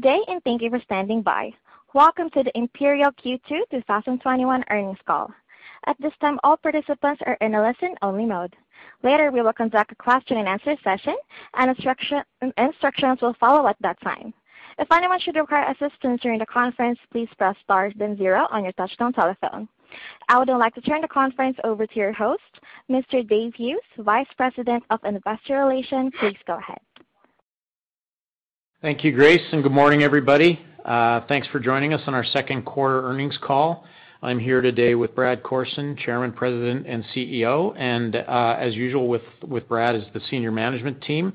Good day, and thank you for standing by. Welcome to the Imperial Q2 2021 earnings call. At this time, all participants are in a listen-only mode. Later, we will conduct a question and answer session, and instructions will follow at that time. If anyone should require assistance during the conference, please press star then zero on your touchtone telephone. I would now like to turn the conference over to your host, Mr. Dave Hughes, Vice President of Investor Relations. Please go ahead. Thank you, Grace, and good morning, everybody. Uh, thanks for joining us on our second quarter earnings call. I'm here today with Brad Corson, Chairman, President, and CEO, and uh, as usual with Brad is the senior management team.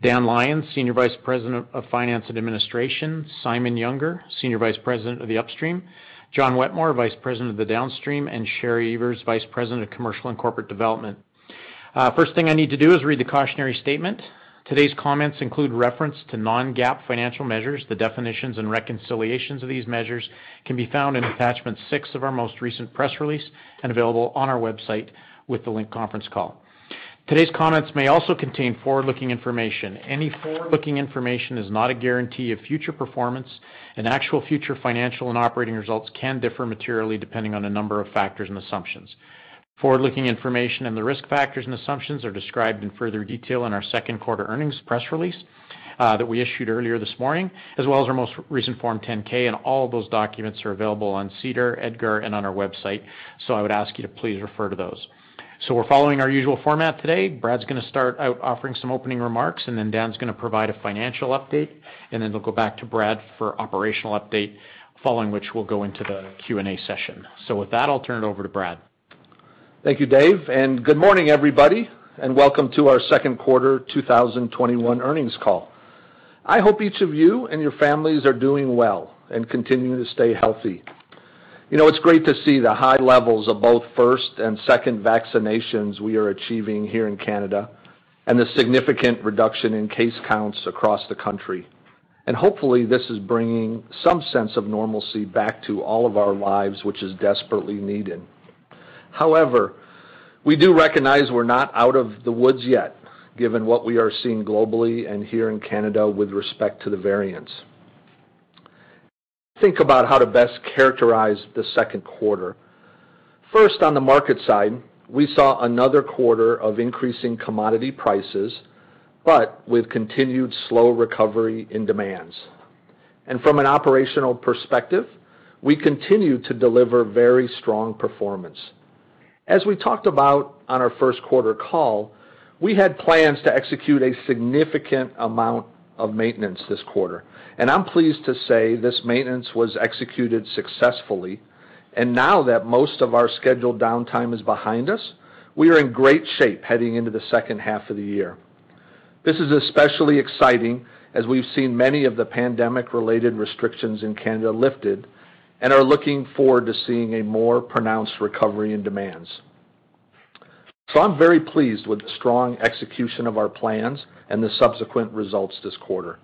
Dan Lyons, Senior Vice President of Finance and Administration, Simon Younger, Senior Vice President of the Upstream, John Wetmore, Vice President of the Downstream, and Sherry Evers, Vice President of Commercial and Corporate Development. Uh, first thing I need to do is read the cautionary statement. Today's comments include reference to non-GAAP financial measures. The definitions and reconciliations of these measures can be found in attachment six of our most recent press release and available on our website with the link conference call. Today's comments may also contain forward-looking information. Any forward-looking information is not a guarantee of future performance, and actual future financial and operating results can differ materially depending on a number of factors and assumptions. Forward-looking information and the risk factors and assumptions are described in further detail in our second quarter earnings press release uh, that we issued earlier this morning, as well as our most recent Form 10-K, and all of those documents are available on SEDAR, EDGAR, and on our website. So I would ask you to please refer to those. So we're following our usual format today. Brad's going to start out offering some opening remarks, and then Dan's going to provide a financial update, and then we'll go back to Brad for operational update, following which we'll go into the Q&A session. So with that, I'll turn it over to Brad. Thank you, Dave, and good morning, everybody, and welcome to our second quarter 2021 earnings call. I hope each of you and your families are doing well and continuing to stay healthy. You know, it's great to see the high levels of both first and second vaccinations we are achieving here in Canada and the significant reduction in case counts across the country. And Hopefully, this is bringing some sense of normalcy back to all of our lives, which is desperately needed. However, we do recognize we're not out of the woods yet, given what we are seeing globally and here in Canada with respect to the variants. Think about how to best characterize the second quarter. First, on the market side, we saw another quarter of increasing commodity prices, but with continued slow recovery in demands. And From an operational perspective, we continue to deliver very strong performance. As we talked about on our first quarter call, we had plans to execute a significant amount of maintenance this quarter, and I'm pleased to say this maintenance was executed successfully. And Now that most of our scheduled downtime is behind us, we are in great shape heading into the second half of the year. This is especially exciting as we've seen many of the pandemic-related restrictions in Canada lifted and are looking forward to seeing a more pronounced recovery in demands. So I'm very pleased with the strong execution of our plans and the subsequent results this quarter.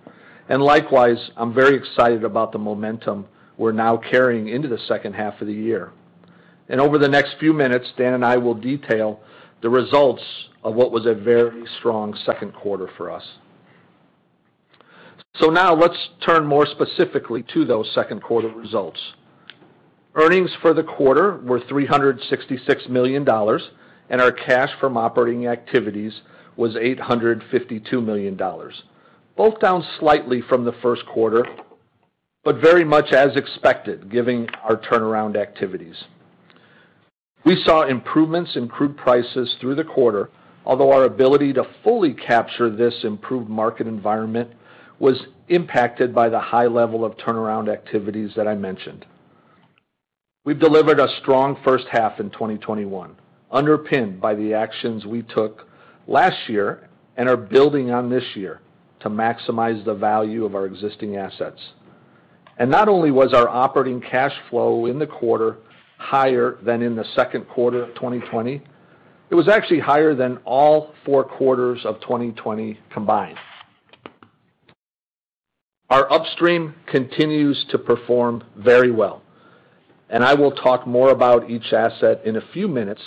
And Likewise, I'm very excited about the momentum we're now carrying into the second half of the year. And Over the next few minutes, Dan and I will detail the results of what was a very strong second quarter for us. So Now let's turn more specifically to those second quarter results. Earnings for the quarter were 366 million dollars, and our cash from operating activities was 852 million dollars. Both down slightly from the first quarter, but very much as expected, given our turnaround activities. We saw improvements in crude prices through the quarter, although our ability to fully capture this improved market environment was impacted by the high level of turnaround activities that I mentioned. We've delivered a strong first half in 2021, underpinned by the actions we took last year and are building on this year to maximize the value of our existing assets. And Not only was our operating cash flow in the quarter higher than in the second quarter of 2020, it was actually higher than all four quarters of 2020 combined. Our upstream continues to perform very well, and I will talk more about each asset in a few minutes,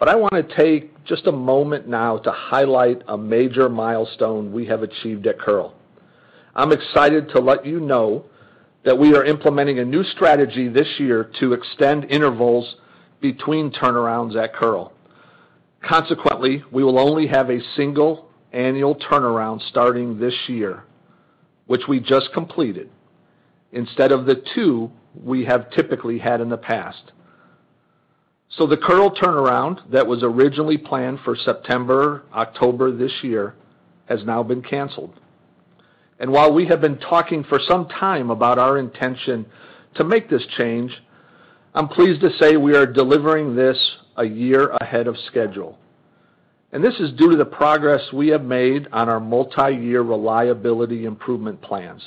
but I want to take just a moment now to highlight a major milestone we have achieved at Kearl. I'm excited to let you know that we are implementing a new strategy this year to extend intervals between turnarounds at Kearl. Consequently, we will only have a single annual turnaround starting this year, which we just completed, instead of the two we have typically had in the past. So The Kearl turnaround that was originally planned for September, October this year has now been canceled. And While we have been talking for some time about our intention to make this change, I'm pleased to say we are delivering this a year ahead of schedule. And This is due to the progress we have made on our multi-year reliability improvement plans,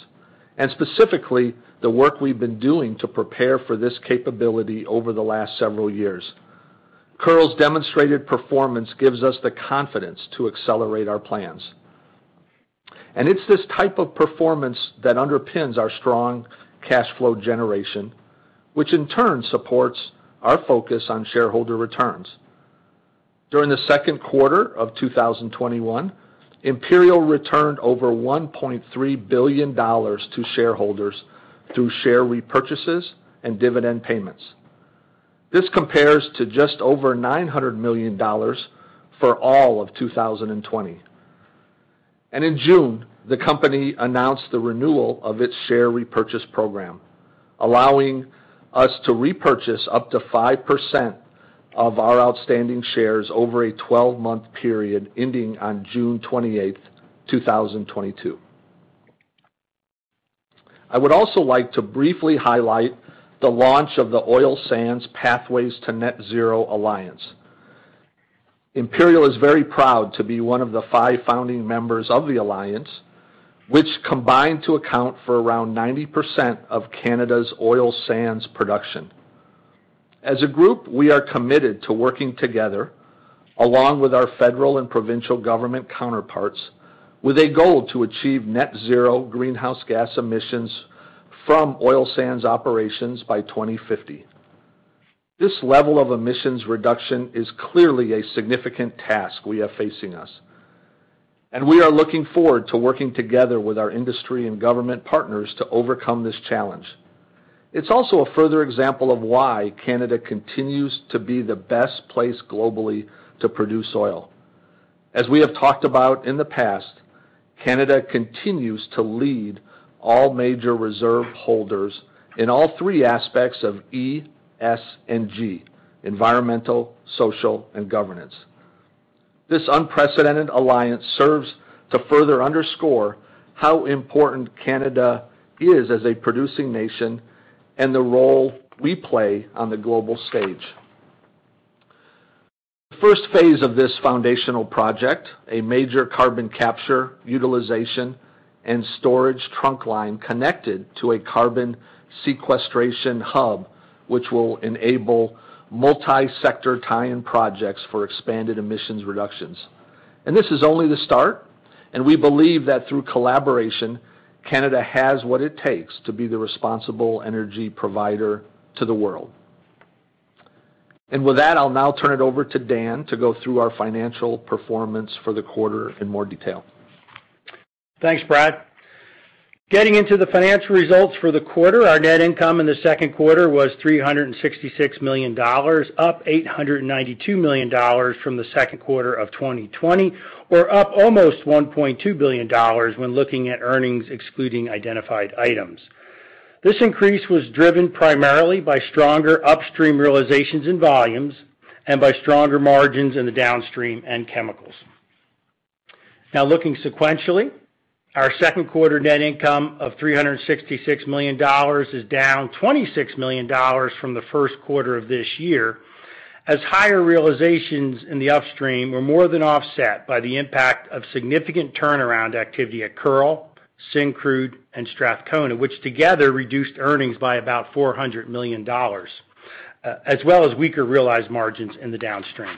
and specifically, the work we've been doing to prepare for this capability over the last several years. Kearl's demonstrated performance gives us the confidence to accelerate our plans. And It's this type of performance that underpins our strong cash flow generation, which in turn supports our focus on shareholder returns. During the second quarter of 2021, Imperial returned over $1.3 billion to shareholders through share repurchases and dividend payments. This compares to just over $900 million for all of 2020. And In June, the company announced the renewal of its share repurchase program, allowing us to repurchase up to 5% of our outstanding shares over a 12-month period ending on June 28th, 2022. I would also like to briefly highlight the launch of the Oil Sands Pathways to Net Zero Alliance. Imperial is very proud to be one of the five founding members of the alliance, which combine to account for around 90% of Canada's oil sands production. As a group, we are committed to working together, along with our federal and provincial government counterparts, with a goal to achieve net zero greenhouse gas emissions from oil sands operations by 2050. This level of emissions reduction is clearly a significant task we have facing us, and we are looking forward to working together with our industry and government partners to overcome this challenge. It's also a further example of why Canada continues to be the best place globally to produce oil. As we have talked about in the past, Canada continues to lead all major reserve holders in all three aspects of E, S, and G, environmental, social, and governance. This unprecedented alliance serves to further underscore how important Canada is as a producing nation and the role we play on the global stage. The first phase of this foundational project, a major carbon capture, utilization, and storage trunk line connected to a carbon sequestration hub, which will enable multi-sector tie-in projects for expanded emissions reductions. And This is only the start, and we believe that through collaboration, Canada has what it takes to be the responsible energy provider to the world. And With that, I'll now turn it over to Dan to go through our financial performance for the quarter in more detail. Thanks, Brad. Getting into the financial results for the quarter, our net income in the second quarter was $366 million, up $892 million from the second quarter of 2020, or up almost $1.2 billion when looking at earnings excluding identified items. This increase was driven primarily by stronger upstream realizations and volumes and by stronger margins in the downstream and chemicals. Now looking sequentially, our second quarter net income of $366 million is down $26 million from the first quarter of this year, as higher realizations in the upstream were more than offset by the impact of significant turnaround activity at Kearl, Syncrude, and Strathcona, which together reduced earnings by about $400 million, uh, as well as weaker realized margins in the downstream.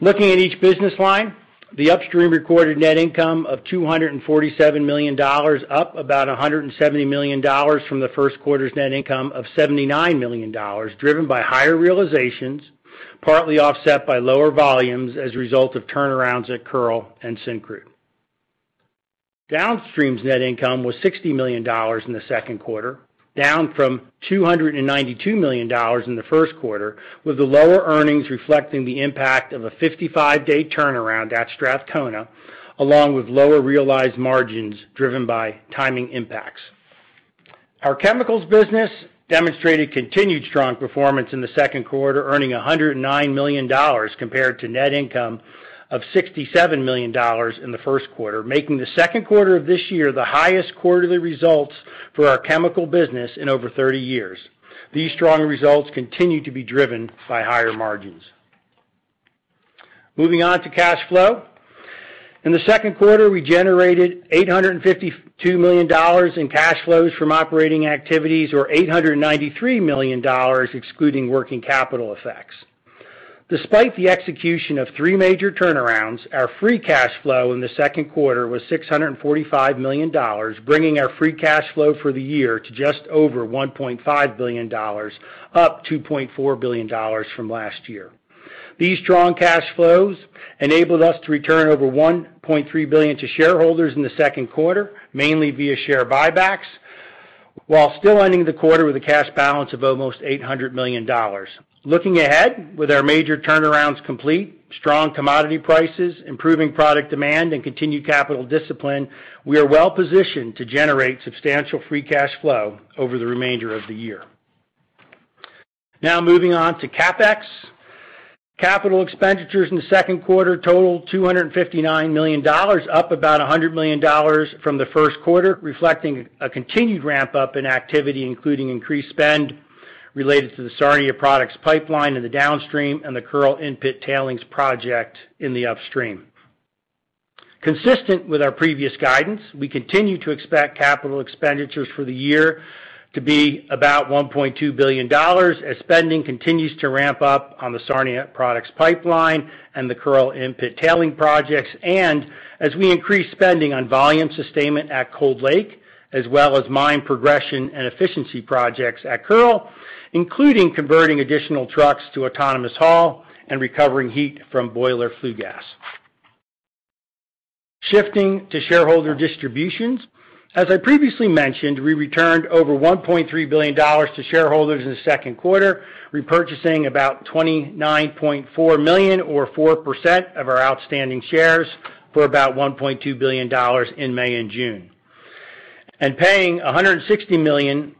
Looking at each business line, the upstream recorded net income of $247 million, up about $170 million from the first quarter's net income of $79 million, driven by higher realizations, partly offset by lower volumes as a result of turnarounds at Kearl and Syncrude. Downstream's net income was $60 million in the second quarter, down from $292 million in the first quarter, with the lower earnings reflecting the impact of a 55-day turnaround at Strathcona, along with lower realized margins driven by timing impacts. Our chemicals business demonstrated continued strong performance in the second quarter, earning $109 million compared to net income of $67 million in the first quarter, making the second quarter of this year the highest quarterly results for our chemical business in over 30 years. These strong results continue to be driven by higher margins. Moving on to cash flow. In the second quarter, we generated $852 million in cash flows from operating activities, or $893 million excluding working capital effects. Despite the execution of three major turnarounds, our free cash flow in the second quarter was $645 million, bringing our free cash flow for the year to just over $1.5 billion, up $2.4 billion from last year. These strong cash flows enabled us to return over 1.3 billion to shareholders in the second quarter, mainly via share buybacks, while still ending the quarter with a cash balance of almost $800 million. Looking ahead, with our major turnarounds complete, strong commodity prices, improving product demand, and continued capital discipline, we are well-positioned to generate substantial free cash flow over the remainder of the year. Now moving on to CapEx. Capital expenditures in the second quarter totaled $259 million, up about $100 million from the first quarter, reflecting a continued ramp-up in activity, including increased spend related to the Sarnia Products Pipeline in the downstream and the Kearl in-pit tailings project in the upstream. Consistent with our previous guidance, we continue to expect capital expenditures for the year to be about $1.2 billion as spending continues to ramp up on the Sarnia Products Pipeline and the Kearl in-pit tailing projects, and as we increase spending on volume sustainment at Cold Lake, as well as mine progression and efficiency projects at Kearl, including converting additional trucks to autonomous haul and recovering heat from boiler flue gas. Shifting to shareholder distributions. As I previously mentioned, we returned over $1.3 billion to shareholders in the second quarter, repurchasing about 29.4 million or 4% of our outstanding shares for about $1.2 billion in May and June, and paying $160 million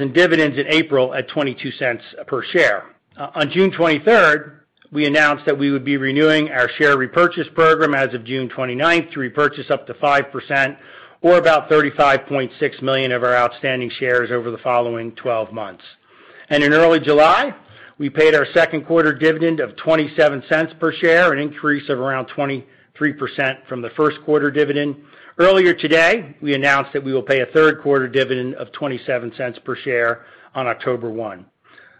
in dividends in April at $0.22 per share. Uh, on June 23rd, we announced that we would be renewing our share repurchase program as of June 29th to repurchase up to 5%, or about 35.6 million of our outstanding shares over the following 12 months. And In early July, we paid our second quarter dividend of $0.27 per share, an increase of around 23% from the first quarter dividend. Earlier today, we announced that we will pay a third quarter dividend of $0.27 per share on October 1.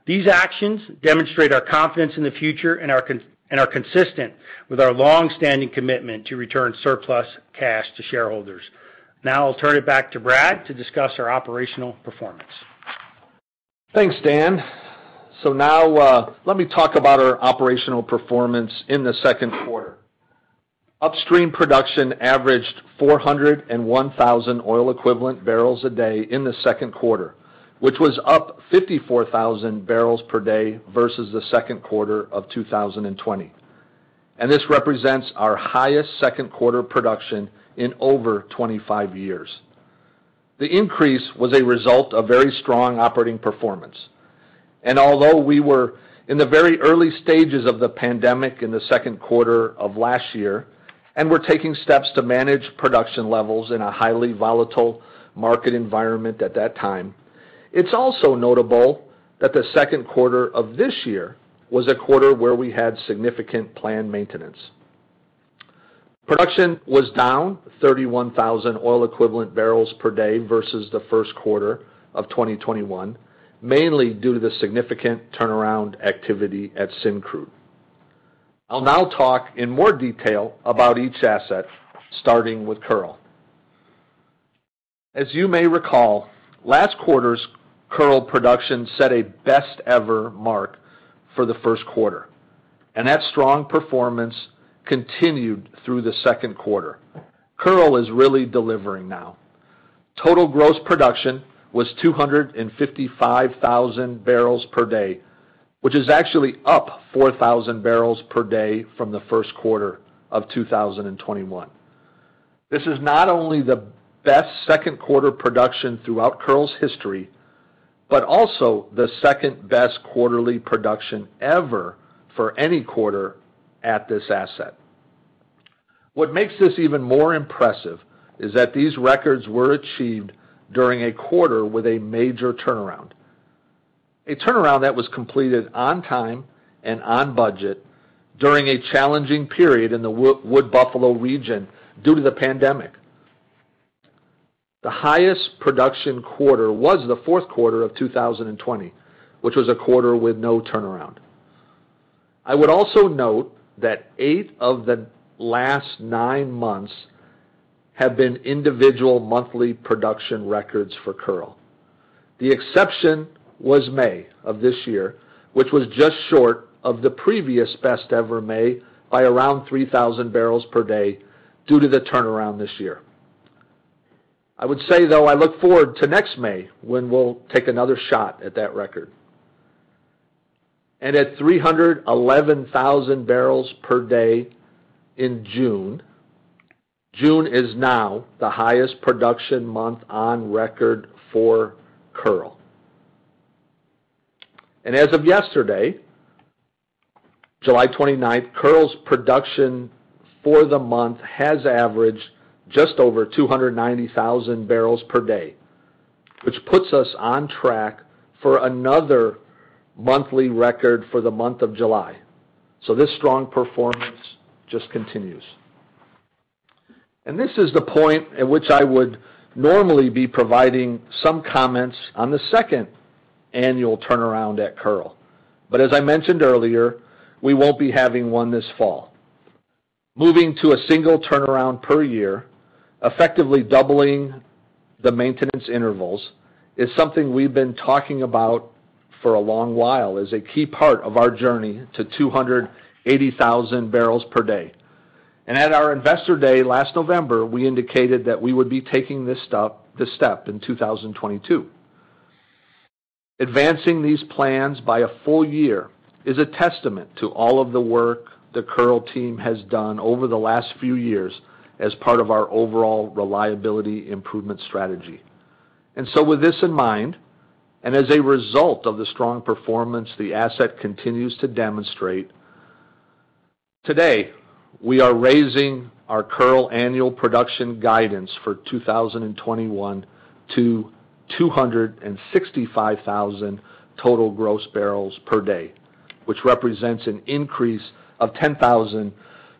These actions demonstrate our confidence in the future and are consistent with our long-standing commitment to return surplus cash to shareholders. Now I'll turn it back to Brad to discuss our operational performance. Thanks, Dan. So now, uh, let me talk about our operational performance in the second quarter. Upstream production averaged 401,000 oil equivalent barrels a day in the second quarter, which was up 54,000 barrels per day versus the second quarter of 2020. and This represents our highest second quarter production in over 25 years. The increase was a result of very strong operating performance. And Although we were in the very early stages of the pandemic in the second quarter of last year, and we're taking steps to manage production levels in a highly volatile market environment at that time, it's also notable that the second quarter of this year was a quarter where we had significant planned maintenance. Production was down 31,000 oil equivalent barrels per day versus the first quarter of 2021, mainly due to the significant turnaround activity at Syncrude. I'll now talk in more detail about each asset, starting with Kearl. As you may recall, last quarter's Kearl production set a best ever mark for the first quarter, and that strong performance continued through the second quarter. Kearl is really delivering now. Total gross production was 255,000 barrels per day, which is actually up 4,000 barrels per day from the first quarter of 2021. This is not only the best second quarter production throughout Kearl's history, but also the second-best quarterly production ever for any quarter at this asset. What makes this even more impressive is that these records were achieved during a quarter with a major turnaround. A turnaround that was completed on time and on budget during a challenging period in the Wood Buffalo region due to the pandemic. The highest production quarter was the fourth quarter of 2020, which was a quarter with no turnaround. I would also note that eight of the last nine months have been individual monthly production records for Kearl. The exception was May of this year, which was just short of the previous best ever May by around 3,000 barrels per day due to the turnaround this year. I would say, though, I look forward to next May when we'll take another shot at that record. And At 311,000 barrels per day in June, June is now the highest production month on record for Kearl. And as of yesterday, July 29th, Kearl's production for the month has averaged just over 290,000 barrels per day, which puts us on track for another monthly record for the month of July. So this strong performance just continues. And this is the point at which I would normally be providing some comments on the second annual turnaround at Kearl. As I mentioned earlier, we won't be having one this fall. Moving to a single turnaround per year, effectively doubling the maintenance intervals, is something we've been talking about for a long while as a key part of our journey to 280,000 barrels per day. And at our Investor Day last November, we indicated that we would be taking this step in 2022. Advancing these plans by a full year is a testament to all of the work the Kearl team has done over the last few years as part of our overall reliability improvement strategy. And so, With this in mind, and as a result of the strong performance the asset continues to demonstrate, today, we are raising our Kearl annual production guidance for 2021 to 265,000 total gross barrels per day, which represents an increase of 10,000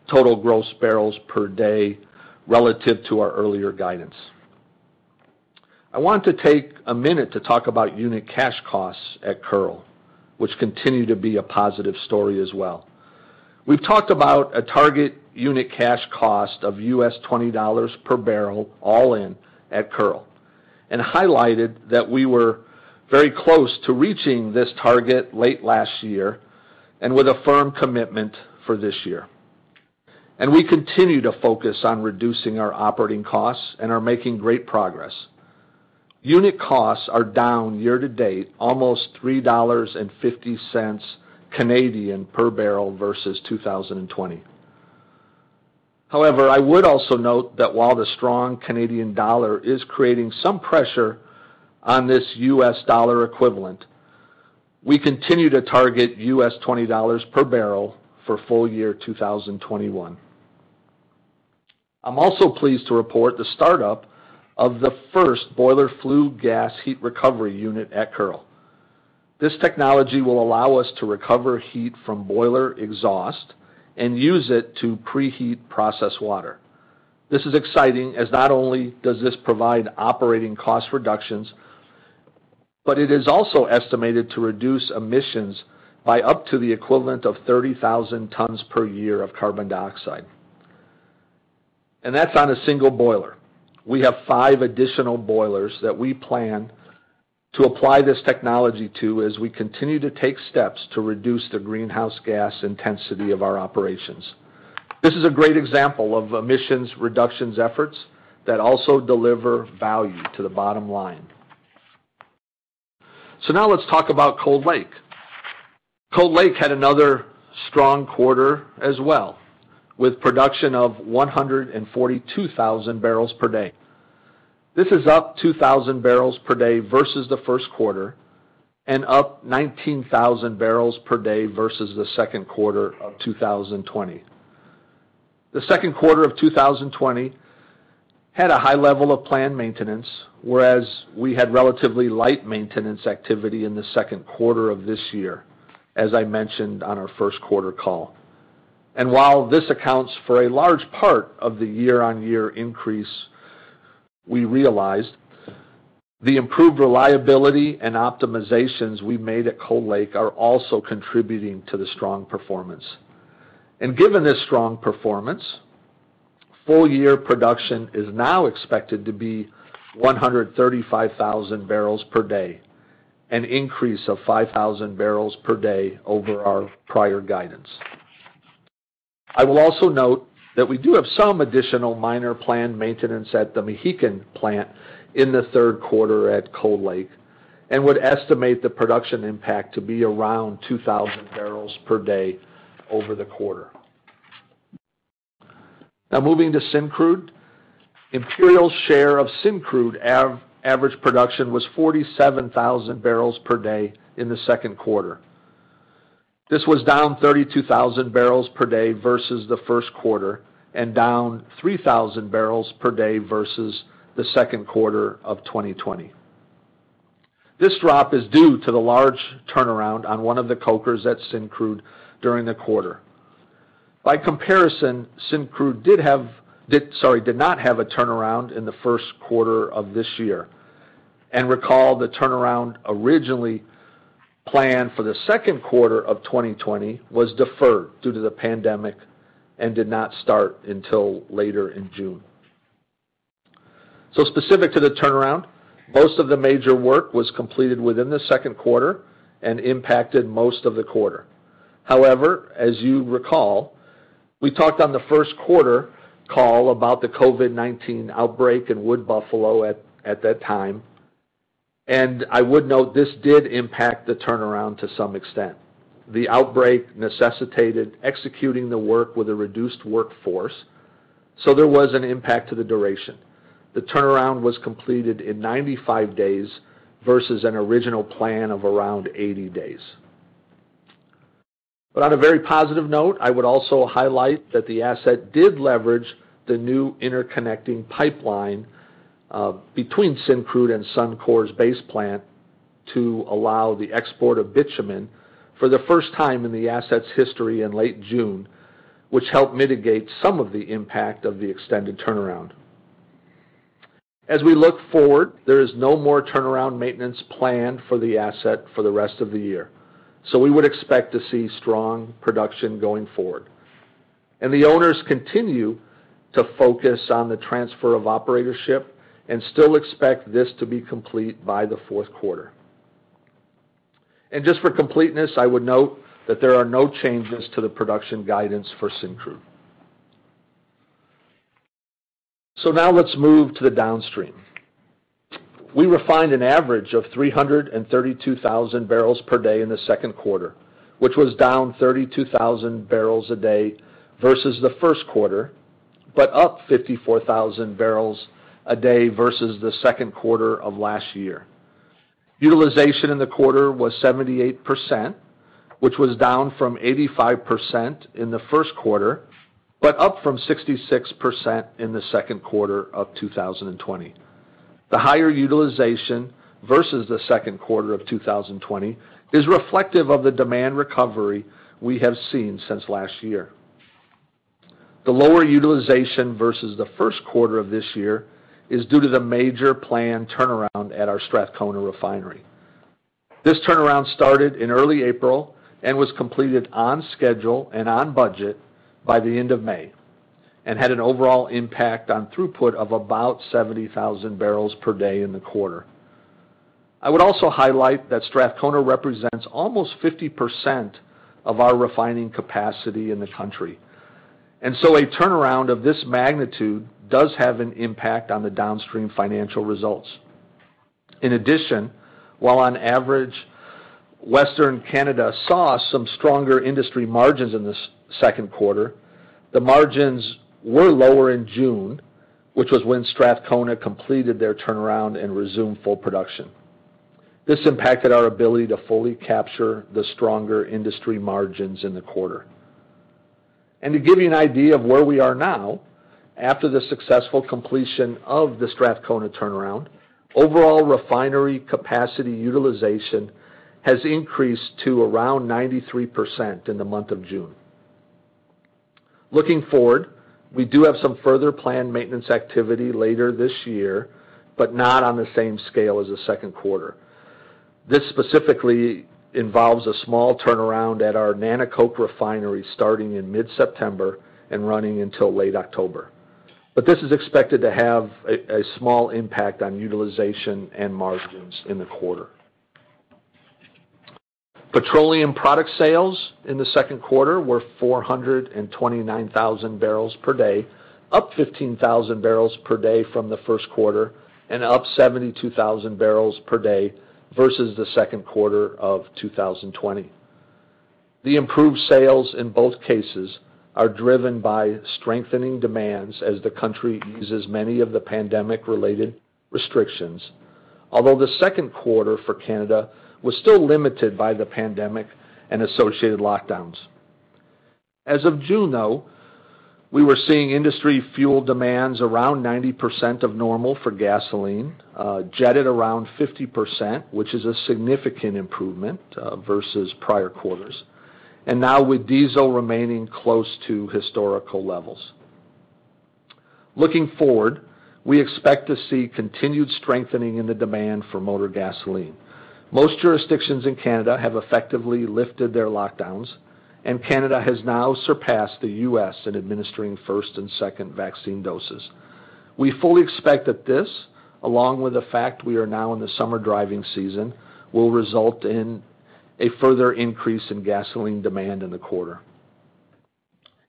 total gross barrels per day relative to our earlier guidance. I want to take a minute to talk about unit cash costs at Kearl, which continue to be a positive story as well. We've talked about a target unit cash cost of US $20 per barrel all in at Kearl, and highlighted that we were very close to reaching this target late last year and with a firm commitment for this year. And We continue to focus on reducing our operating costs and are making great progress. Unit costs are down year to date almost 3.50 Canadian dollars per barrel versus 2020. However, I would also note that while the strong Canadian dollar is creating some pressure on this US dollar equivalent, we continue to target U.S. $20 per barrel for full year 2021. I'm also pleased to report the startup of the first boiler flue gas heat recovery unit at Kearl. This technology will allow us to recover heat from boiler exhaust and use it to preheat process water. This is exciting as not only does this provide operating cost reductions, but it is also estimated to reduce emissions by up to the equivalent of 30,000 tons per year of carbon dioxide. And that's on a single boiler. We have five additional boilers that we plan to apply this technology to as we continue to take steps to reduce the greenhouse gas intensity of our operations. This is a great example of emissions reductions efforts that also deliver value to the bottom line. So now let's talk about Cold Lake. Cold Lake had another strong quarter as well, with production of 142,000 barrels per day. This is up 2,000 barrels per day versus the first quarter and up 19,000 barrels per day versus the second quarter of 2020. The second quarter of 2020 had a high level of planned maintenance, whereas we had relatively light maintenance activity in the second quarter of this year, as I mentioned on our first quarter call. And while this accounts for a large part of the year-on-year increase we realized, the improved reliability and optimizations we made at Cold Lake are also contributing to the strong performance. And given this strong performance, full-year production is now expected to be 135,000 barrels per day, an increase of 5,000 barrels per day over our prior guidance. I will also note that we do have some additional minor planned maintenance at the Mahihkan plant in the third quarter at Cold Lake and would estimate the production impact to be around 2,000 barrels per day over the quarter. Now moving to Syncrude. Imperial's share of Syncrude average production was 47,000 barrels per day in the second quarter. This was down 32,000 barrels per day versus the first quarter and down 3,000 barrels per day versus the second quarter of 2020. This drop is due to the large turnaround on one of the cokers at Syncrude during the quarter. By comparison, Syncrude did not have a turnaround in the first quarter of this year. And recall, the turnaround originally planned for the second quarter of 2020 was deferred due to the pandemic and did not start until later in June. So specific to the turnaround, most of the major work was completed within the second quarter and impacted most of the quarter. However, as you recall, we talked on the first quarter call about the COVID-19 outbreak in Wood Buffalo at that time, and I would note this did impact the turnaround to some extent. The outbreak necessitated executing the work with a reduced workforce, so there was an impact to the duration. The turnaround was completed in 95 days versus an original plan of around 80 days. But on a very positive note, I would also highlight that the asset did leverage the new interconnecting pipeline uh, between Syncrude and Suncor's base plant to allow the export of bitumen for the first time in the asset's history in late June, which helped mitigate some of the impact of the extended turnaround. As we look forward, there is no more turnaround maintenance planned for the asset for the rest of the year, so we would expect to see strong production going forward. And the owners continue to focus on the transfer of operatorship and still expect this to be complete by the fourth quarter. And just for completeness, I would note that there are no changes to the production guidance for Syncrude. So now let's move to the downstream. We refined an average of 332,000 barrels per day in the second quarter, which was down 32,000 barrels a day versus the first quarter, but up 54,000 barrels a day versus the second quarter of last year. Utilization in the quarter was 78%, which was down from 85% in the first quarter, but up from 66% in the second quarter of 2020. The higher utilization versus the second quarter of 2020 is reflective of the demand recovery we have seen since last year. The lower utilization versus the first quarter of this year is due to the major planned turnaround at our Strathcona refinery. This turnaround started in early April and was completed on schedule and on budget by the end of May and had an overall impact on throughput of about 70,000 barrels per day in the quarter. I would also highlight that Strathcona represents almost 50% of our refining capacity in the country. And so A turnaround of this magnitude does have an impact on the downstream financial results. In addition, while on average, Western Canada saw some stronger industry margins in the second quarter, the margins were lower in June, which was when Strathcona completed their turnaround and resumed full production. This impacted our ability to fully capture the stronger industry margins in the quarter. And To give you an idea of where we are now, after the successful completion of the Strathcona turnaround, overall refinery capacity utilization has increased to around 93% in the month of June. Looking forward, we do have some further planned maintenance activity later this year, but not on the same scale as the second quarter. This specifically involves a small turnaround at our Nanticoke refinery starting in mid-September and running until late October. But this is expected to have a small impact on utilization and margins in the quarter. Petroleum product sales in the second quarter were 429,000 barrels per day, up 15,000 barrels per day from the first quarter, and up 72,000 barrels per day versus the second quarter of 2020. The improved sales in both cases are driven by strengthening demands as the country eases many of the pandemic-related restrictions. Although the second quarter for Canada was still limited by the pandemic and associated lockdowns. As of June, though, we were seeing industry fuel demands around 90% of normal for gasoline, uh, jet at around 50%, which is a significant improvement uh, versus prior quarters, and now with diesel remaining close to historical levels. Looking forward, we expect to see continued strengthening in the demand for motor gasoline. Most jurisdictions in Canada have effectively lifted their lockdowns, and Canada has now surpassed the U.S. in administering first and second vaccine doses. We fully expect that this, along with the fact we are now in the summer driving season, will result in a further increase in gasoline demand in the quarter.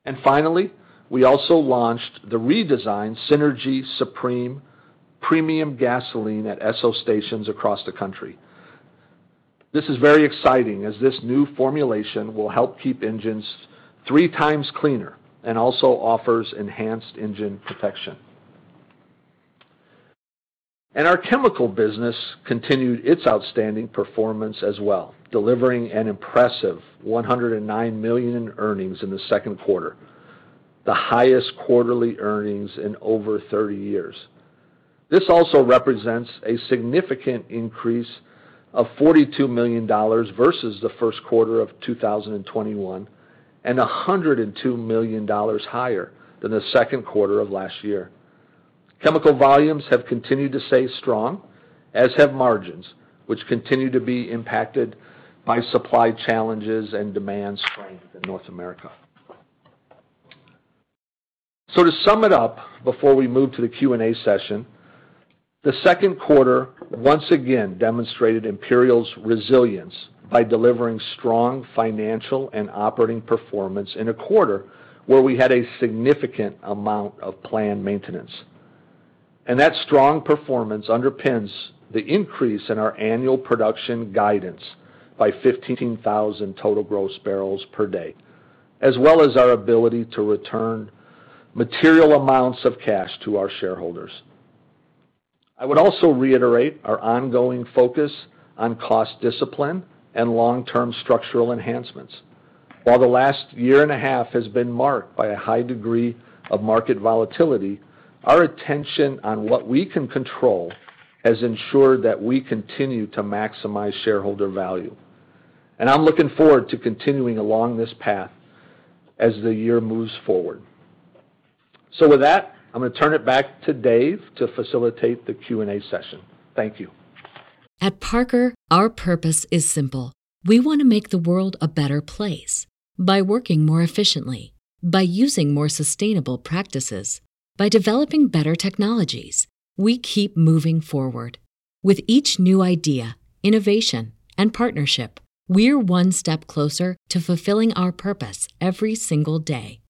And Finally, we also launched the redesigned Synergy Supreme premium gasoline at Esso stations across the country. This is very exciting as this new formulation will help keep engines three times cleaner and also offers enhanced engine protection. And Our chemical business continued its outstanding performance as well, delivering an impressive 109 million in earnings in the second quarter, the highest quarterly earnings in over 30 years. This also represents a significant increase of $42 million versus the first quarter of 2021, and $102 million higher than the second quarter of last year. Chemical volumes have continued to stay strong, as have margins, which continue to be impacted by supply challenges and demand strength in North America. So To sum it up before we move to the Q&A session, the second quarter once again demonstrated Imperial's resilience by delivering strong financial and operating performance in a quarter where we had a significant amount of planned maintenance. And That strong performance underpins the increase in our annual production guidance by 15,000 total gross barrels per day, as well as our ability to return material amounts of cash to our shareholders. I would also reiterate our ongoing focus on cost discipline and long-term structural enhancements. While the last year and a half has been marked by a high degree of market volatility, our attention on what we can control has ensured that we continue to maximize shareholder value. I'm looking forward to continuing along this path as the year moves forward. So with that, I'm going to turn it back to Dave to facilitate the Q&A session. Thank you. At Parker, our purpose is simple. We want to make the world a better place by working more efficiently, by using more sustainable practices, by developing better technologies. We keep moving forward. With each new idea, innovation, and partnership, we're one step closer to fulfilling our purpose every single day.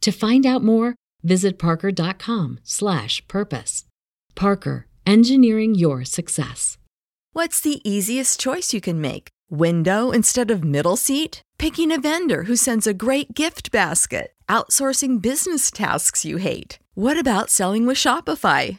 To find out more, visit parker.com/purpose. Parker, engineering your success. What's the easiest choice you can make? Window instead of middle seat? Picking a vendor who sends a great gift basket? Outsourcing business tasks you hate? What about selling with Shopify?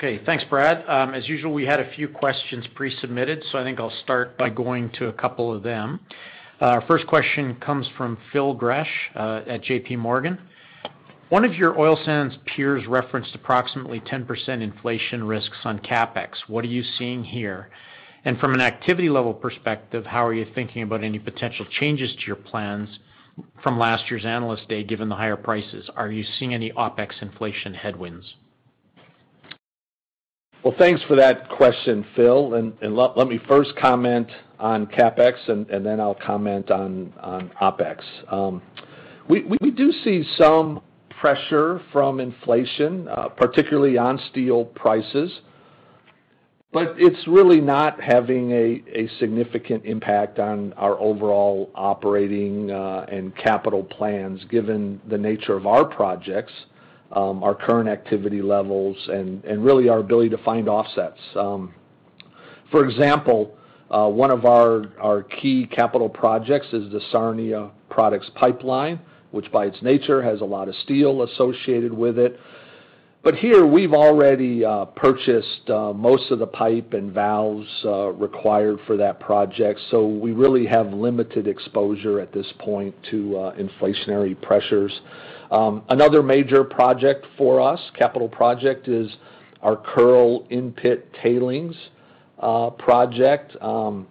Okay, thanks, Brad. Um, as usual, we had a few questions pre-submitted, so I think I'll start by going to a couple of them. Uh, our first question comes from Phil Gresh uh, at JP Morgan. One of your oil sands peers referenced approximately 10% inflation risks on CapEx. What are you seeing here? And From an activity level perspective, how are you thinking about any potential changes to your plans from last year's Analyst Day, given the higher prices? Are you seeing any OpEx inflation headwinds? Well, thanks for that question, Phil. And Let me first comment on CapEx, and then I'll comment on OpEx. Um, we do see some pressure from inflation, uh, particularly on steel prices, but it's really not having a significant impact on our overall operating uh, and capital plans, given the nature of our projects, our current activity levels, and really our ability to find offsets. Um, for example, uh, one of our key capital projects is the Sarnia Products Pipeline, which by its nature has a lot of steel associated with it. But here we've already uh, purchased uh, most of the pipe and valves required for that project, so we really have limited exposure at this point to inflationary pressures. Um, another major project for us, capital project, is our Kearl in-pit tailings uh, project. Um,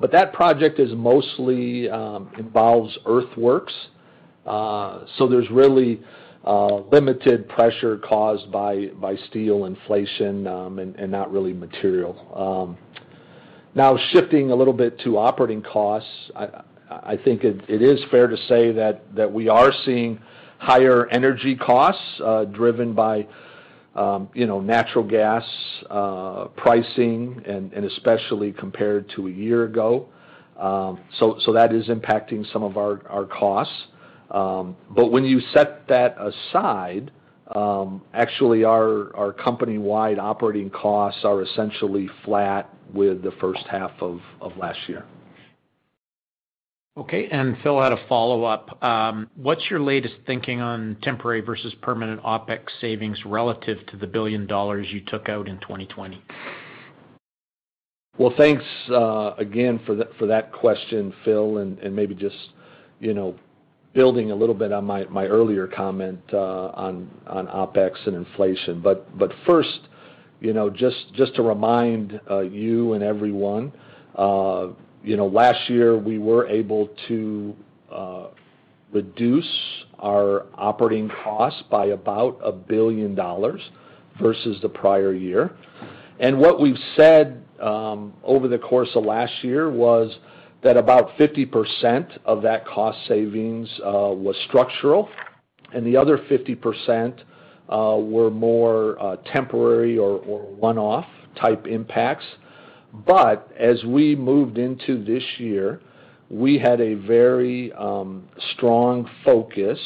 but that project is mostly um, involves earthworks uh, so there's really uh, limited pressure caused by steel inflation, and not really material. Now shifting a little bit to operating costs, I think it is fair to say that we are seeing higher energy costs, uh, driven by, um, you know, natural gas pricing and especially compared to a year ago. Um so so that is impacting some of our costs. Um, but when you set that aside, actually our company-wide operating costs are essentially flat with the first half of last year. Okay. And Phil had a follow-up. Um, what's your latest thinking on temporary versus permanent OpEx savings relative to the $1 billion you took out in 2020? Well, thanks uh, again for that question, Phil, and maybe just you know building a little bit on my earlier comment uh, on OpEx and inflation. But first, you know, just just to remind uh, you and everyone, you know, last year we were able to reduce our operating costs by about $1 billion versus the prior year. And what we've said um, over the course of last year was that about 50% of that cost savings uh, was structural, and the other 50% uh, were more uh, temporary or one-off type impacts. But As we moved into this year, we had a very strong focus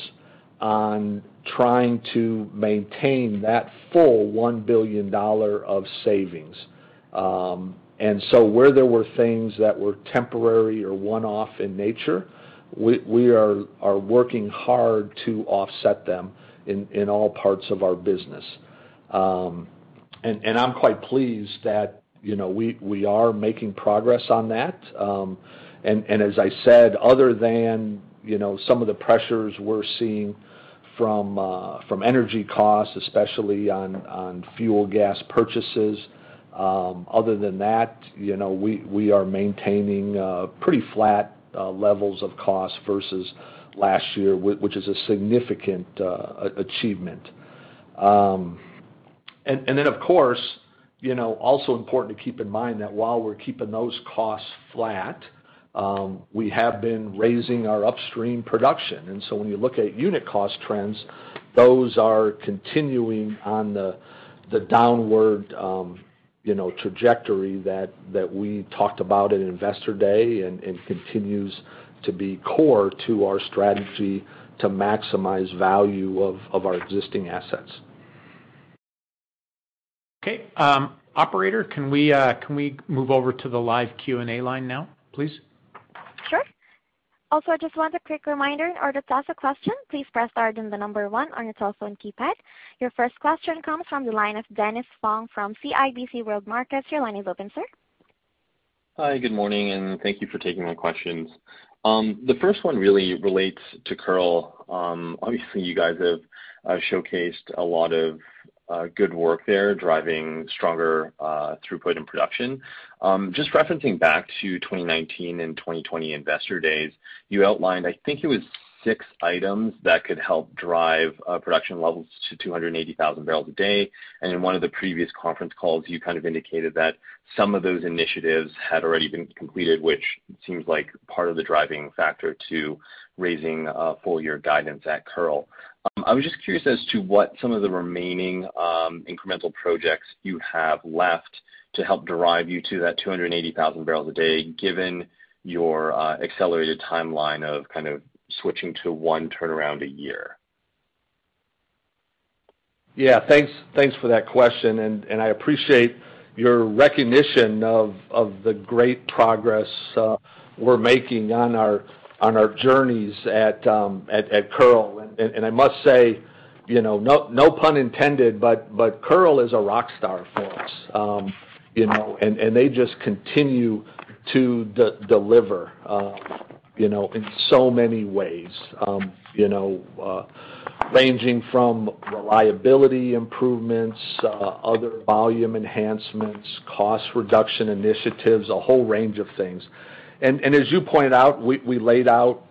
on trying to maintain that full $1 billion of savings. Um and so where there were things that were temporary or one-off in nature, we are working hard to offset them in all parts of our business. Um and I'm quite pleased that we we are making progress on that. Um, and as I said, other than you know, some of the pressures we're seeing from uh, energy costs, especially on fuel gas purchases, um, other than that, you know, we are maintaining uh, pretty flat uh, levels of cost versus last year, which is a significant achievement. Um and then of course, also important to keep in mind that while we're keeping those costs flat, um, we have been raising our upstream production. And so when you look at unit cost trends, those are continuing on the the downward um, you know, trajectory that we talked about at Investor Day and continues to be core to our strategy to maximize value of our existing assets. Okay. Um, operator, uh, can we move over to the live Q&A line now, please? Sure. Also, I just want a quick reminder, in order to ask a question, please press star then the number one on your telephone keypad. Your first question comes from the line of Dennis Fong from CIBC World Markets. Your line is open, sir. Hi, good morning, and thank you for taking my questions. Um, the first one really relates to Kearl. Um, obviously, you guys have uh, showcased a lot of Uh, good work there, driving stronger uh, throughput and production. Um, just referencing back to 2019 and 2020 Investor Days, you outlined, I think it was six items that could help drive uh, production levels to 280,000 barrels a day. And in one of the previous conference calls, you kind of indicated that some of those initiatives had already been completed, which seems like part of the driving factor to raising full-year guidance at Kearl. Um, I was just curious as to what some of the remaining um, incremental projects you have left to help drive you to that 280,000 barrels a day, given your uh, accelerated timeline of kind of switching to one turnaround a year. Yeah. Thanks thanks for that question. And I appreciate your recognition of the great progress uh, we're making on our on our journeys at um, Kearl. I must say, you know, no no pun intended, but Kearl is a rock star for us. Um, you know, and and they just continue to deliver Uh, you know, in so many ways, Um, you know, uh, ranging from reliability improvements, other volume enhancements, cost reduction initiatives, a whole range of things. And and as you pointed out, we laid out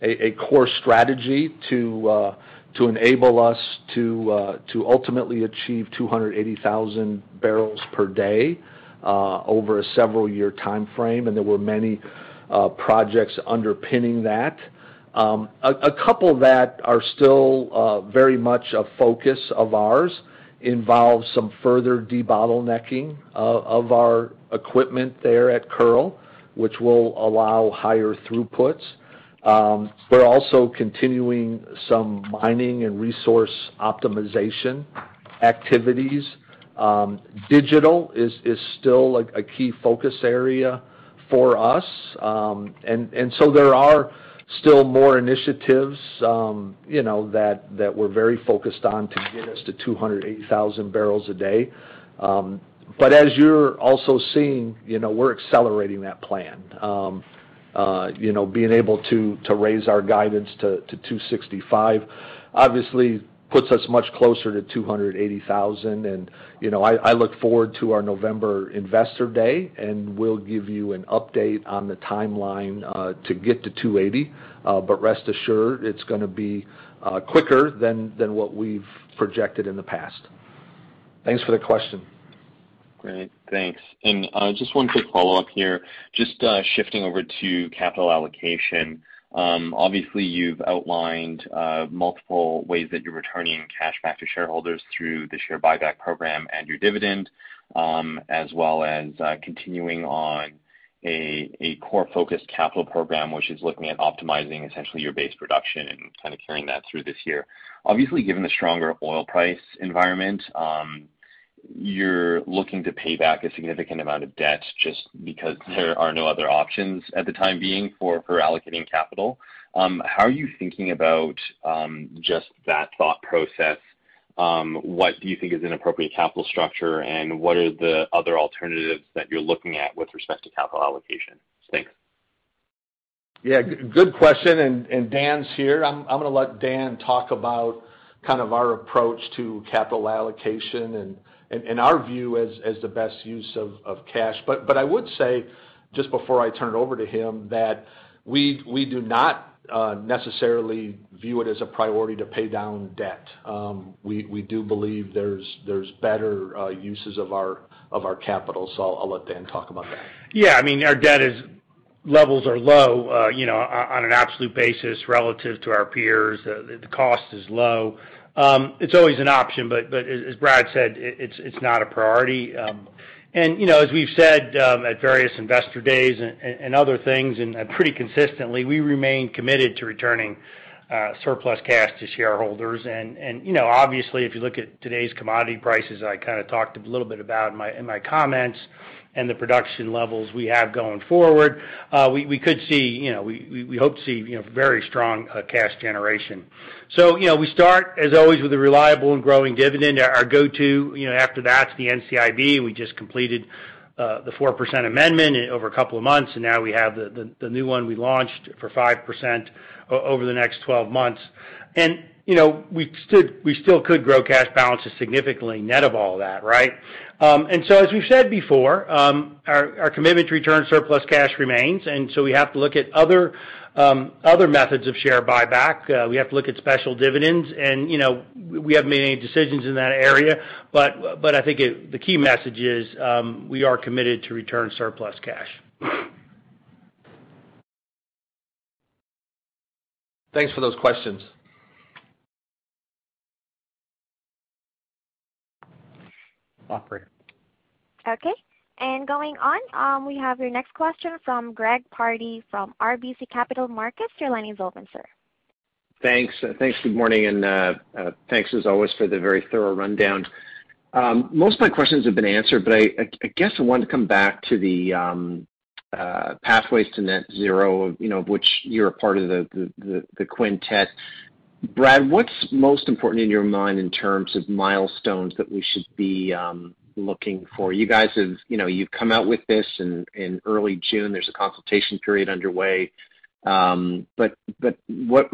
a core strategy to uh, enable us to uh, ultimately achieve 280,000 barrels per day uh, over a several-year timeframe, and there were many projects underpinning that. Um, a couple that are still very much a focus of ours involve some further debottlenecking of our equipment there at Kearl, which will allow higher throughputs. We're also continuing some mining and resource optimization activities. Digital is still a key focus area for us. Um and so there are still more initiatives you know, that we're very focused on to get us to 280,000 barrels a day. Um but as you're also seeing, you know, we're accelerating that plan. Uh, you know, being able to raise our guidance to 265 obviously puts us much closer to 280,000. You know, I look forward to our November Investor Day, and we'll give you an update on the timeline uh, to get to 280. Uh, rest assured, it's going to be quicker than what we've projected in the past. Thanks for the question. Great. Thanks. And uh just one quick follow-up here. Just uh, shifting over to capital allocation. Um, obviously, you've outlined uh, multiple ways that you're returning cash back to shareholders through the share buyback program and your dividend, um, as well as uh, continuing on a a core-focused capital program, which is looking at optimizing essentially your base production and kind of carrying that through this year. Obviously, given the stronger oil price environment, um, you're looking to pay back a significant amount of debt just because mm-hmm. there are no other options at the time being for allocating capital. Um, how are you thinking about um, just that thought process? Um, what do you think is an appropriate capital structure, and what are the other alternatives that you're looking at with respect to capital allocation? Thanks. Yeah, good question. And Dan's here. I'm going to let Dan talk about kind of our approach to capital allocation and our view as the best use of cash. But but I would say, just before I turn it over to him, that we we do not uh, necessarily view it as a priority to pay down debt. Um we do believe there's there's better uh, uses of our of our capital. So I'll let Dan talk about that. Yeah. I mean, our debt is levels are low uh, you know, on an absolute basis relative to our peers. The cost is low. Um, it's always an option, but but as Brad said, it's it's not a priority. Um and you know, as we've said um, at various investor days and other things, and uh, pretty consistently, we remain committed to returning uh, surplus cash to shareholders. And you know, obviously, if you look at today's commodity prices, I kind of talked a little bit about my in my comments, and the production levels we have going forward, uh we we could see, you know, we we hope to see you know, very strong cash generation. So you know, we start, as always, with a reliable and growing dividend. Our go-to you know, after that is the NCIB. We just completed uh the 4% amendment over a couple of months, and now we have the, the new one we launched for 5% over the next 12 months. You know, we still could grow cash balances significantly net of all that, right? Um and so as we've said before, our commitment to return surplus cash remains, and so we have to look at other um other methods of share buyback. We have to look at special dividends, and you know, we haven't made any decisions in that area. But but I think the key message is we are committed to return surplus cash. Thanks for those questions. Operator. Okay. And going on, um, we have your next question from Greg Pardy from RBC Capital Markets. Your line is open, sir. Thanks. Uh, thanks, good morning, and uh, uh, thanks as always for the very thorough rundown. Um, most of my questions have been answered, but I guess I wanted to come back to the um, Pathways to Net Zero, of which you're a part of the quintet. Brad, what's most important in your mind in terms of milestones that we should be um, looking for? You guys have, you know, you've come out with this in early June. There's a consultation period underway. Um, but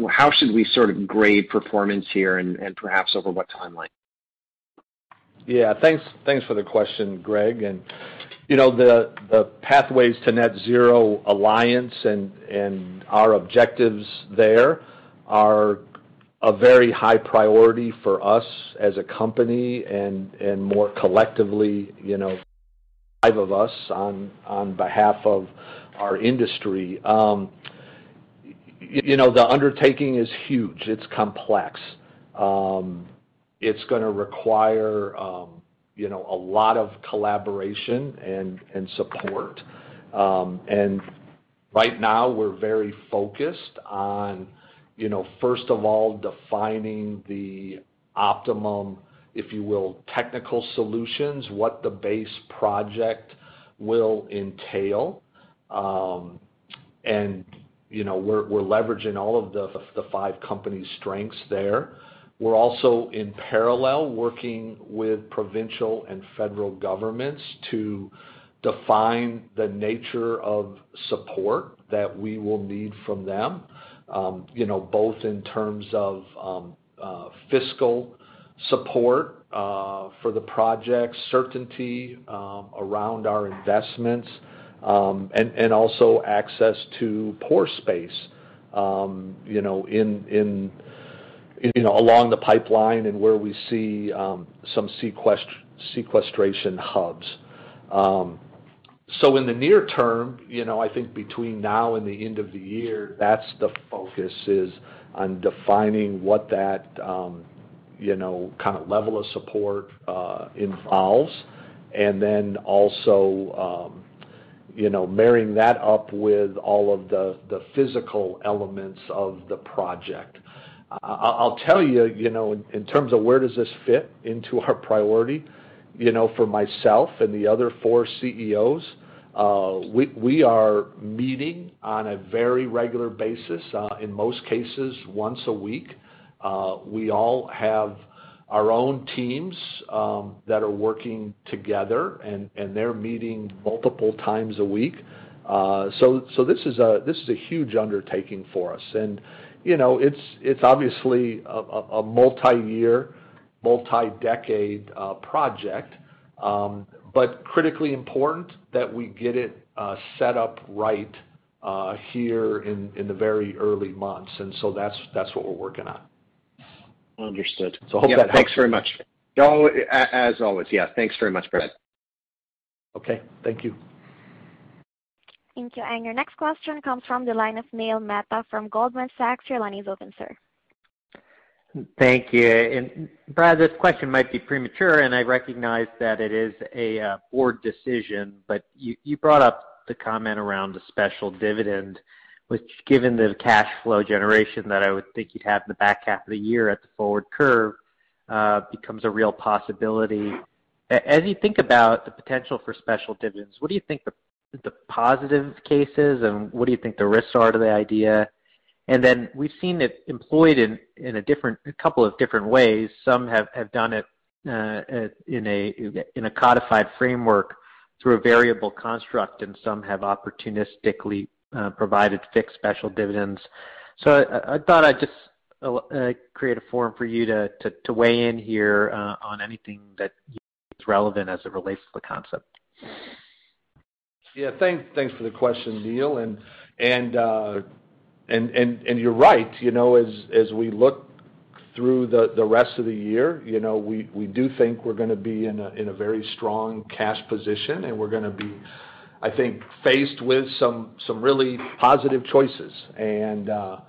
how should we sort of grade performance here and perhaps over what timeline? Yeah. Thanks for the question, Greg. And you know, the Pathways to Net Zero Alliance and our objectives there are a very high priority for us as a company and more collectively, you know, five of us on behalf of our industry. Um, you know, the undertaking is huge. It's complex. Um, it's going to require um, you know, a lot of collaboration and support. Um and right now, we're very focused on, first of all, defining the optimum, if you will, technical solutions, what the base project will entail. Um and you know, we're leveraging all of the the five companies' strengths there. We're also, in parallel, working with provincial and federal governments to define the nature of support that we will need from them, Um, both in terms of um, uh, fiscal support uh, for the project, certainty um, around our investments, um and and also access to pore space um you know in in you know along the pipeline and where we see some sequestration hubs. So in the near term, you know, I think between now and the end of the year, that's the focus is on defining what that um, you know, kind of level of support uh, involves. And then also um, you know, marrying that up with all of the physical elements of the project. I'll tell you, you, know, in terms of where does this fit into our priority, for myself and the other four CEOs, uh, we we are meeting on a very regular basis, uh, in most cases, once a week. Uh, we all have our own teams um, that are working together, and and they're meeting multiple times a week. So, so this is a huge undertaking for us. And You know, it's it's obviously a multi-year, multi-decade uh, project, um, but critically important that we get it uh, set up right uh, here in the very early months. And so that's that's what we're working on. Understood. I hope that helps. Yeah. Thanks very much. Oh, as always, yeah. Thanks very much, Brad. Okay. Thank you. Thank you. And your next question comes from the line of Neil Mehta from Goldman Sachs. Your line is open, sir. Thank you. And Brad, this question might be premature, and I recognize that it is a board decision, but you brought up the comment around a special dividend, which given the cash flow generation that I would think you'd have in the back half of the year at the forward curve, uh, becomes a real possibility. As you think about the potential for special dividends, what do you think the positive case is, and what do you think the risks are to the idea? And then we've seen it employed in in a different, a couple of different ways. Some have have done it uh, in a in a codified framework through a variable construct, and some have opportunistically uh, provided fixed special dividends. So I I thought I'd just uh, create a forum for you to to weigh in here on anything that is relevant as it relates to the concept. Yeah. Thanks thanks for the question, Neil. And and you're right. You know, as as we look through the rest of the year, you know, we do think we're to be in a in a very strong cash position, and we're to be, I think, faced with some some really positive choices. Uh,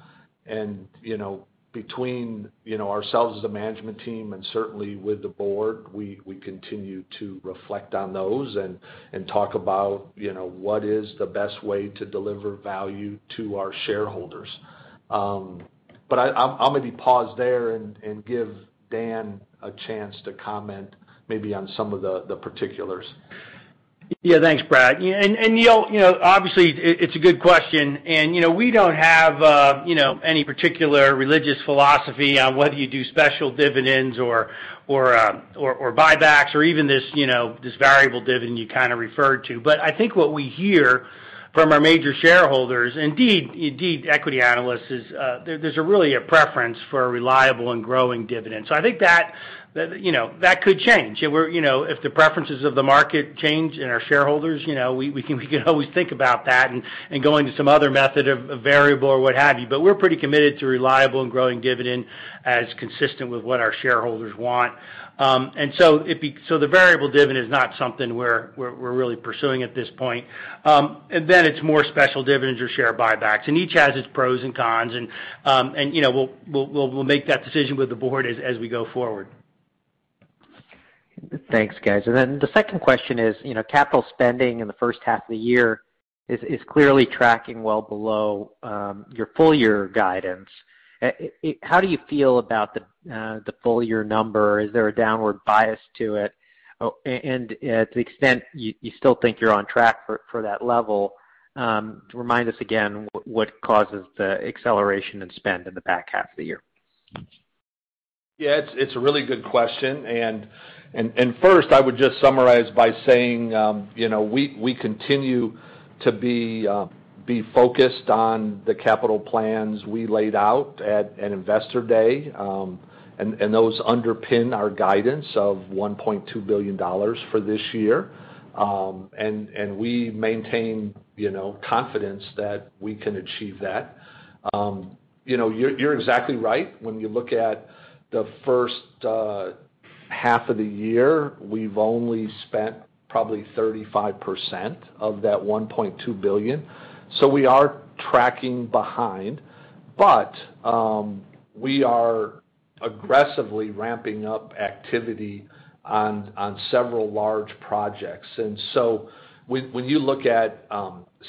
Between you know, ourselves as a management team and certainly with the board, we continue to reflect on those and talk about you know, what is the best way to deliver value to our shareholders. Um but I'll maybe pause there and give Dan a chance to comment maybe on some of the particulars. Thanks, Brad. Neil, you know, obviously, it's a good question, and you know, we don't have uh, you know, any particular religious philosophy on whether you do special dividends or or uh, or buybacks or even this, you know, this variable dividend you kind of referred to. But I think what we hear from our major shareholders, indeed equity analysts, is uh, there's really a preference for a reliable and growing dividend. So I think that you know that could change. If the preferences of the market change and our shareholders, you know, we can we can always think about that and going to some other method of variable or what have you. But we're pretty committed to reliable and growing dividend as consistent with what our shareholders want. Um, and so the variable dividend is not something we're really pursuing at this point. Um, It's more special dividends or share buybacks, and each has its pros and cons, and um, you know, we'll make that decision with the board as we go forward. Thanks, guys. And then the second question is, you know, capital spending in the first half of the year is clearly tracking well below um, your full-year guidance. Uh, how do you feel about the uh, full-year number? Is there a downward bias to it? Oh, and uh, to the extent you still think you're on track for that level, Um, remind us again what causes the acceleration in spend in the back half of the year. Yeah, it's a really good question. First, I would just summarize by saying um, you know, we continue to um, be focused on the capital plans we laid out at Investor Day, and those underpin our guidance of $1.2 billion for this year. And we maintain confidence that we can achieve that. Um, You're you're exactly right. When you look at the first half of the year, we've only spent probably 35% of that $1.2 billion. We are tracking behind, but we are aggressively ramping up activity on on several large projects. When you look at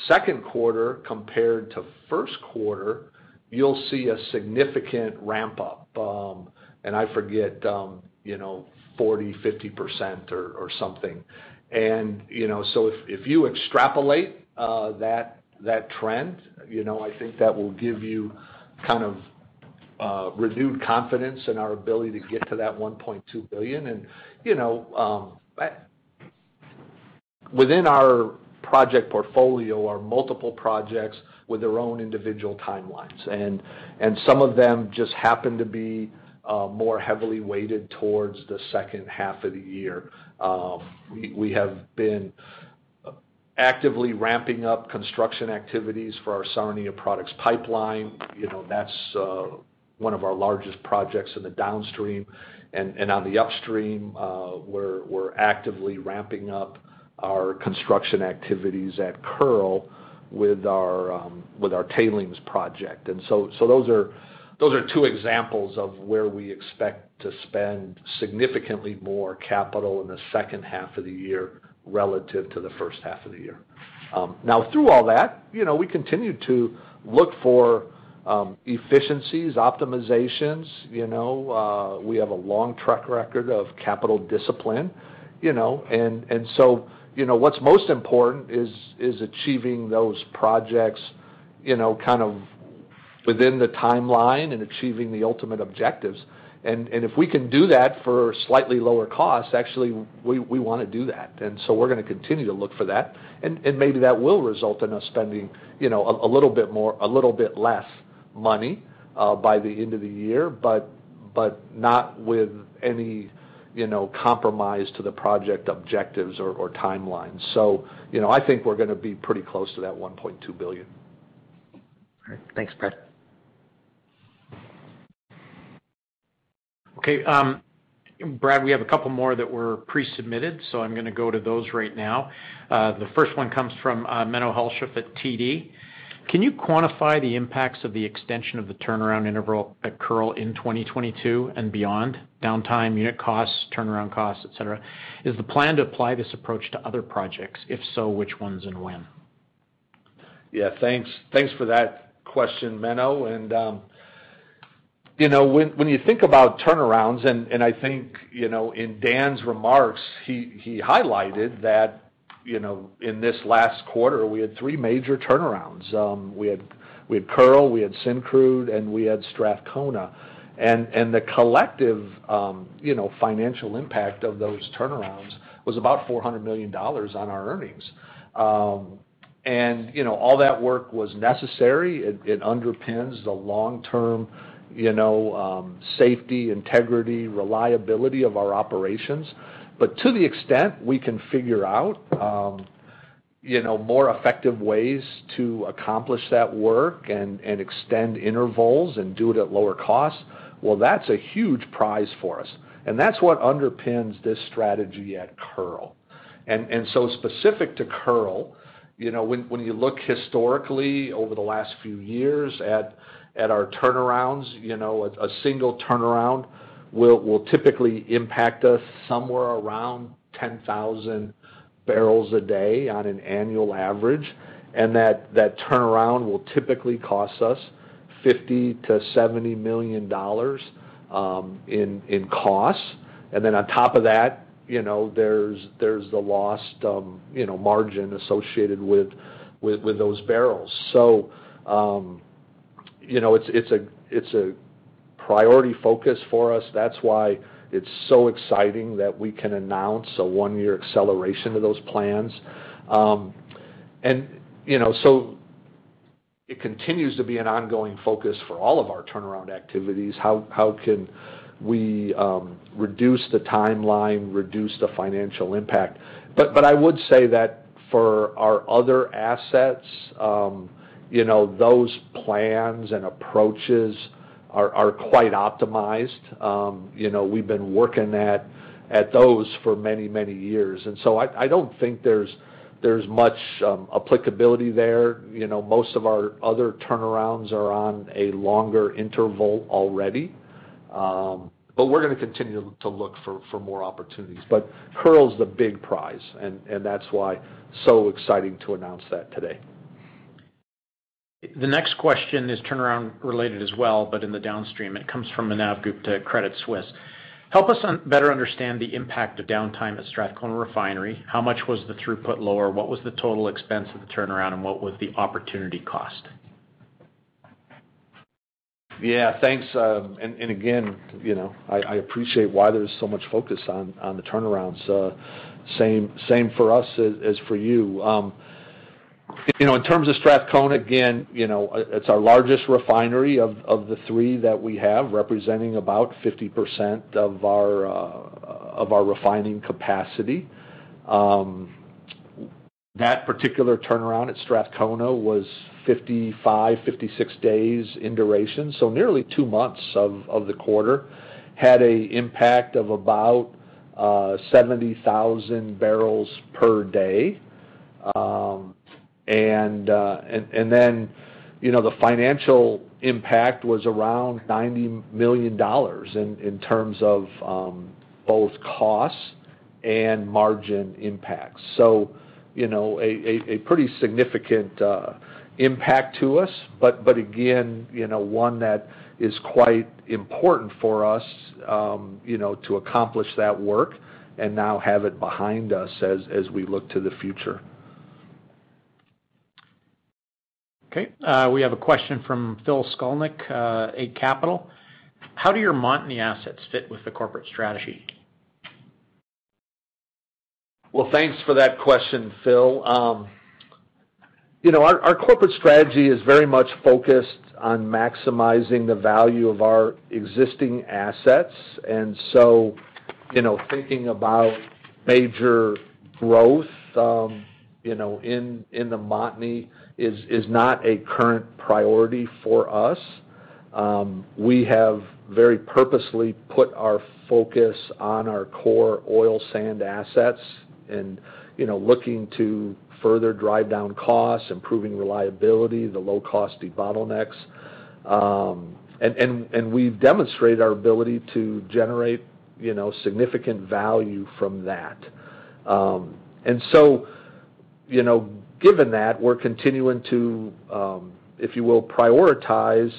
second quarter compared to first quarter, you'll see a significant ramp-up. Um and I forget, 40%, 50% or something. And you know, so if you extrapolate uh that that trend, you know, I think that will give you kind of renewed confidence in our ability to get to that $1.2 billion. Within our project portfolio are multiple projects with their own individual timelines. And some of them just happen to be uh, more heavily weighted towards the second half of the year. Um, we have been actively ramping up construction activities for our Sarnia products pipeline. You know, that's uh, one of our largest projects in the downstream. And on the upstream, uh, we're actively ramping up our construction activities at Kearl um, with our tailings project. And so those are two examples of where we expect to spend significantly more capital in the second half of the year relative to the first half of the year. Um, now through all that, you know, we continue to look for um, efficiencies, optimizations. You know, uh, we have a long track record of capital discipline. You know, what's most important is is achieving those projects you know, kind of within the timeline and achieving the ultimate objectives. And and if we can do that for slightly lower costs, actually, we we want to do that. And so we're going to continue to look for that. And and maybe that will result in us spending you know, a a little bit more, a little bit less money uh, by the end of the year, but but not with any compromise to the project objectives or timelines. So, you know, I think we're going to be pretty close to that 1.2 billion. All right. Thanks, Brad. Okay. Um, Brad, we have a couple more that were pre-submitted, so I'm going to go to those right now. Uh, the first one comes from uh, Menno Hulshof at TD. Can you quantify the impacts of the extension of the turnaround interval at Kearl in 2022 and beyond, downtime, unit costs, turnaround costs, et cetera? Is the plan to apply this approach to other projects? If so, which ones and when? Yeah, thanks Thanks for that question, Menno. Um, you know, when you think about turnarounds, and I think you know, in Dan's remarks, he highlighted that in this last quarter, we had three major turnarounds. Um we had Kearl, we had Syncrude, and we had Strathcona. And and the collective you know, financial impact of those turnarounds was about $400 million on our earnings. Um and you know, all that work was necessary. It underpins the long-term you know, safety, integrity, reliability of our operations. But to the extent we can figure out um, more effective ways to accomplish that work and extend intervals and do it at lower costs, well, that's a huge prize for us. And that's what underpins this strategy at Kearl. Specific to Curl, Kearl, when when you look historically over the last few years at our turnarounds, you know, a single turnaround will typically impact us somewhere around 10,000 barrels a day on an annual average. And that turnaround will typically cost us $50 million-$70 million in costs. And then on top of that, you know, there's the lost you know, margin associated with those barrels. So um you know, it's it's a it's a priority focus for us. That's why it's so exciting that we can announce a one-year acceleration of those plans. Um, and you know, so It continues to be an ongoing focus for all of our turnaround activities. How can we reduce the timeline, reduce the financial impact? But, but I would say that for our other assets, um, you know, those plans and approaches are quite optimized. You know, we've been working at those for many, many years. And so I don't think there's much applicability there. You know, most of our other turnarounds are on a longer interval already. Um but we're gonna continue to look for more opportunities. Kearl's the big prize, and that's why so exciting to announce that today. The next question is turnaround related as well, but in the downstream. It comes from Manav Gupta at Credit Suisse. Help us better understand the impact of downtime at Strathcona Refinery. How much was the throughput lower? What was the total expense of the turnaround, and what was the opportunity cost? Yeah, thanks. Um and again, you know, I appreciate why there's so much focus on the turnarounds. Same for us as for you. You know, in terms of Strathcona, again, you know, it's our largest refinery of the three that we have, representing about 50% uh, of our refining capacity. Um, that particular turnaround at Strathcona was 55-56 days in duration, so nearly two months of the quarter. Had an impact of about uh, 70,000 barrels per day. Um, Uh, and then, you know, the financial impact was around $90 million in terms of um, both costs and margin impacts. So, you know, a pretty significant uh, impact to us, but again, you know, one that is quite important for us, um, you know, to accomplish that work and now have it behind us as we look to the future. Okay. Uh, we have a question from Phil Skolnick, uh, Eight Capital. How do your Montney assets fit with the corporate strategy? Well, thanks for that question, Phil. Um, you know, our corporate strategy is very much focused on maximizing the value of our existing assets. And so you know, thinking about major growth, um, you know, in the Montney is not a current priority for us. We have very purposely put our focus on our core oil sands assets and, you know, looking to further drive down costs, improving reliability, the low-cost debottlenecks. Um, and, and, and we've demonstrated our ability to generate, you know, significant value from that. You know, given that, we're continuing to, um, if you will, prioritize,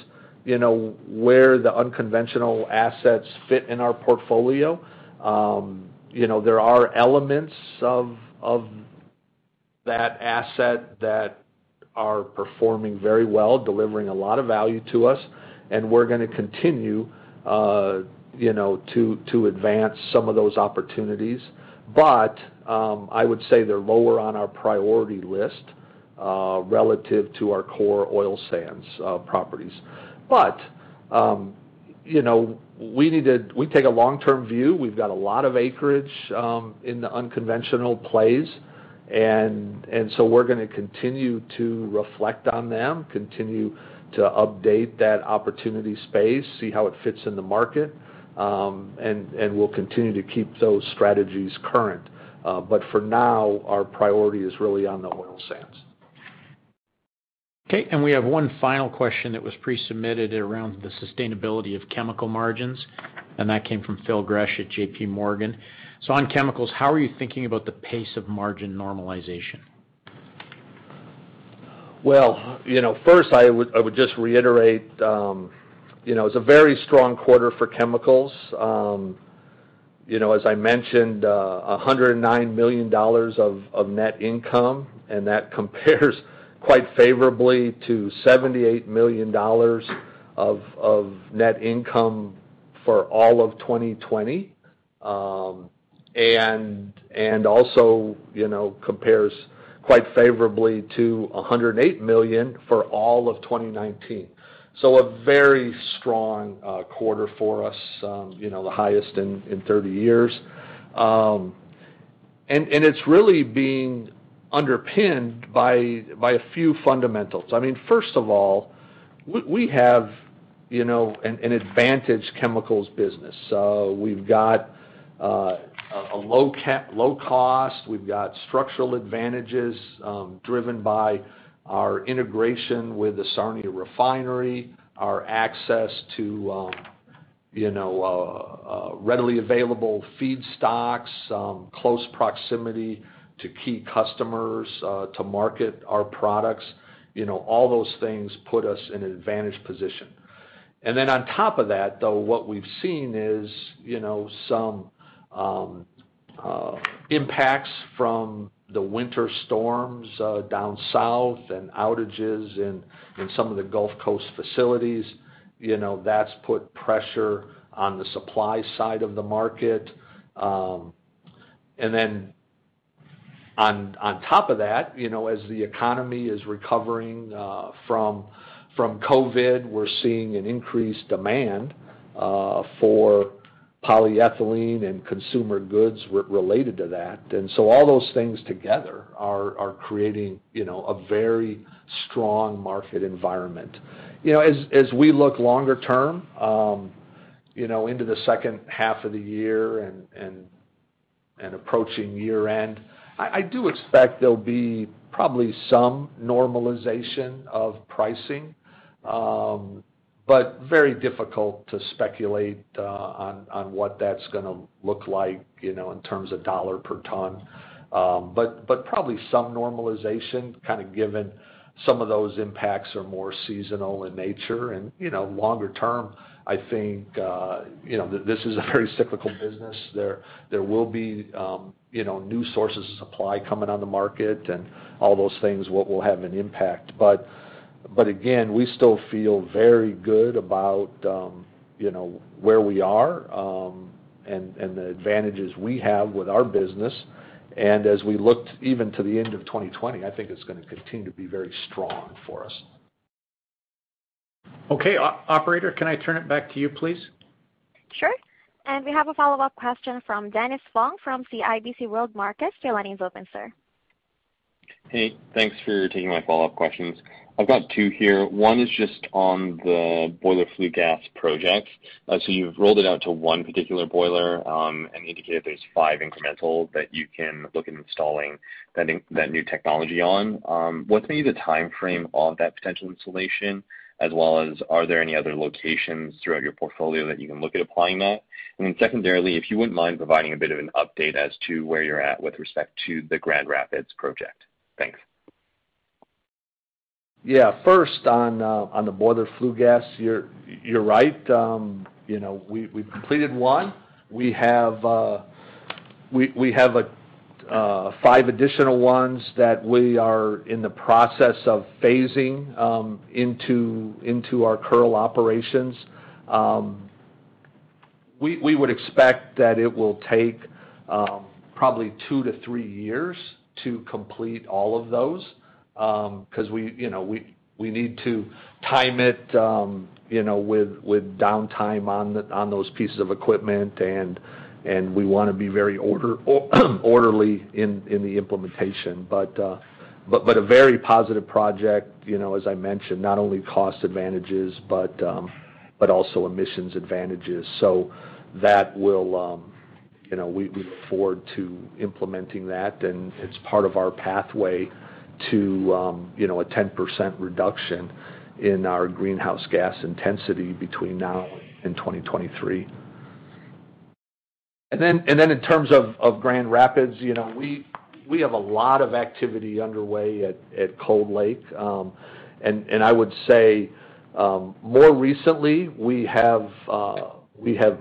you know, where the unconventional assets fit in our portfolio. Um, you know, there are elements of of that asset that are performing very well, delivering a lot of value to us, and we're gonna continue, uh, you know, to to advance some of those opportunities. Um, I would say they're lower on our priority list, uh, relative to our core oil sands uh, properties. But um, you know, we need to. we take a long-term view. We've got a lot of acreage um, in the unconventional plays, and so we're gonna continue to reflect on them, continue to update that opportunity space, see how it fits in the market, and we'll continue to keep those strategies current. Uh, for now, our priority is really on the oil sands. Okay. And we have one final question that was pre-submitted around the sustainability of chemical margins, and that came from Phil Gresh at J.P. JPMorgan. On chemicals, how are you thinking about the pace of margin normalization? Well, you know, first I would just reiterate, um, you know, it's a very strong quarter for chemicals. You know, as I mentioned, uh, $109 million of of net income, and that compares quite favorably to $78 million of of net income for all of 2020. Um, and and also, you know, compares quite favorably to 108 million for all of 2019. So a very strong uh, quarter for us, um, you know, the highest in 30 years. Um, and it's really being underpinned by a few fundamentals. I mean, first of all, we have, you know, an advantage chemicals business. So we've got uh, a low cost. We've got structural advantages, um, driven by our integration with the Sarnia refinery, our access to um, you know, uh, uh, readily available feedstocks, um, close proximity to key customers uh, to market our products. you know, All those things put us in an advantaged position. And then on top of that, though, what we've seen is you know, some um, impacts from the winter storms uh, down south and outages in in some of the Gulf Coast facilities. You know, that's put pressure on the supply side of the market. Um, and then on on top of that, you know, as the economy is recovering uh, from from COVID, we're seeing an increased demand uh, for polyethylene and consumer goods related to that. And so all those things together are are creating you know, a very strong market environment. You know, as as we look longer term um, you know, into the second half of the year and and, and approaching year-end, I do expect there'll be probably some normalization of pricing, but very difficult to speculate uh, on what that's going to look like you know, in terms of dollar per ton. Um, but probably some normalization, kind of given some of those impacts are more seasonal in nature. And you know, longer term, I think uh, you know, this is a very cyclical business. There there will be um, you know, new sources of supply coming on the market, and all those things will have an impact. But again, we still feel very good about um, where we are um, and the advantages we have with our business. And as we look even to the end of 2020, I think it's going to continue to be very strong for us. Okay. Operator, can I turn it back to you, please? Sure. And we have a follow-up question from Dennis Fong from CIBC World Markets. Your line is open, sir. Hey, thanks for taking my follow-up questions. I've got two here. One is just on the boiler flue gas project. Uh so you've rolled it out to one particular boiler, um, and indicated there's five incremental that you can look at installing that new technology on. Um, what's maybe the timeframe of that potential installation, as well as are there any other locations throughout your portfolio that you can look at applying that? And then Secondarily, if you wouldn't mind providing a bit of an update as to where you're at with respect to the Grand Rapids project. Thanks. Yeah. First, on uh, on the boiler flue gas, you're you're right. Um, you know, we've completed one. We have uh, uh, five additional ones that we are in the process of phasing um into into our Kearl operations. Um we we would expect that it will take um, probably two to three years to complete all of those, Um, because we need to time it um, with downtime on those pieces of equipment, and we want to be very orderly in the implementation. Uh, but a very positive project, as I mentioned, not only cost advantages, but um, also emissions advantages. So we look forward to implementing that, and it's part of our pathway to Um, a 10% reduction in our greenhouse gas intensity between now and 2023. Then In terms of Grand Rapids, you know, we have a lot of activity underway at Cold Lake. Um and I would say, um, more recently, uh, we have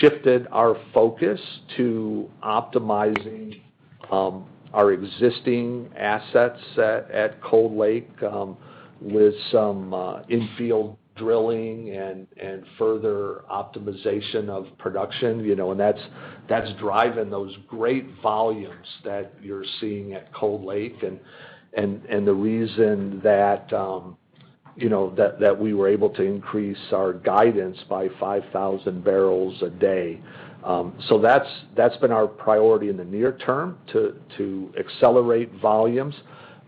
shifted our focus to optimizing um, our existing assets at Cold Lake um, with some uh, infield drilling and and further optimization of production. You know, and that's that's driving those great volumes that you're seeing at Cold Lake and and and the reason that, um, you know, that we were able to increase our guidance by 5,000 barrels a day. Um, so that's that's been our priority in the near term, to accelerate volumes.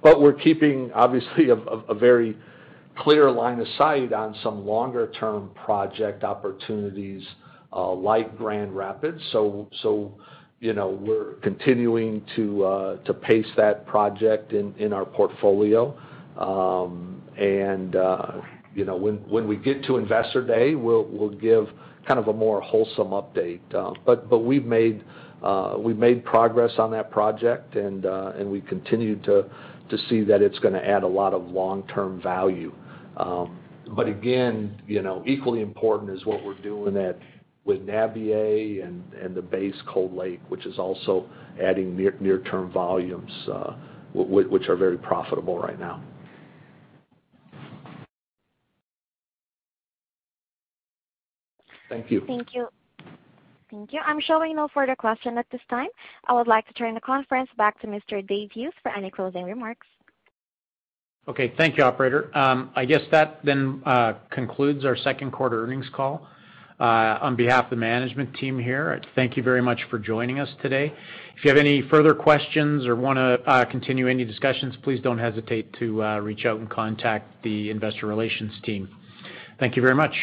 But we're keeping, obviously, a very clear line of sight on some longer-term project opportunities uh, like Grand Rapids. So so you know, we're continuing to uh to pace that project in our portfolio. Um, uh, you know, when when we get to Investor Day, we'll we'll give kind of a more wholesome update. But but we've made uh we've made progress on that project, and uh and we continue to to see that it's gonna add a lot of long-term value. But again, you know, equally important is what we're doing with Nabiye and the base Cold Lake, which is also adding near near-term volumes, which are very profitable right now. Thank you. Thank you. Thank you. I'm showing no further question at this time. I would like to turn the conference back to Mr. Dave Hughes for any closing remarks. Okay. Thank you, operator. Um, I guess that then uh, concludes our second quarter earnings call. Uh, on behalf of the management team here, thank you very much for joining us today. If you have any further questions or wanna uh, continue any discussions, please don't hesitate to reach out and contact the investor relations team. Thank you very much.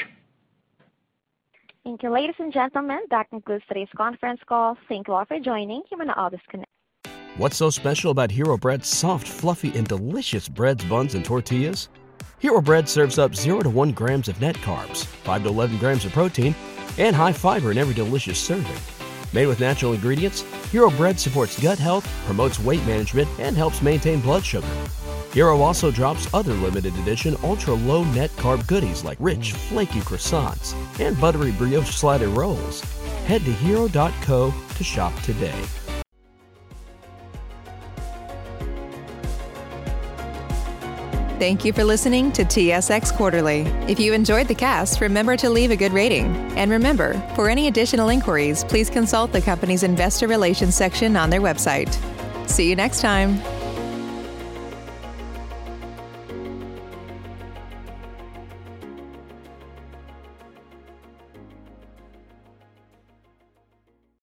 Thank you. Ladies and gentlemen, that concludes today's conference call. Thank you all for joining. You may now disconnect. What's so special about Hero Bread's soft, fluffy, and delicious breads, buns, and tortillas? Hero Bread serves up 0 to 1 grams of net carbs, 5 to 11 grams of protein, and high fiber in every delicious serving. Made with natural ingredients, Hero Bread supports gut health, promotes weight management, and helps maintain blood sugar. Hero also drops other limited edition ultra-low net carb goodies like rich, flaky croissants and buttery brioche slider rolls. Head to hero.co to shop today. Thank you for listening to TSX Quarterly. If you enjoyed the cast, remember to leave a good rating. And remember, for any additional inquiries, please consult the company's investor relations section on their website. See you next time.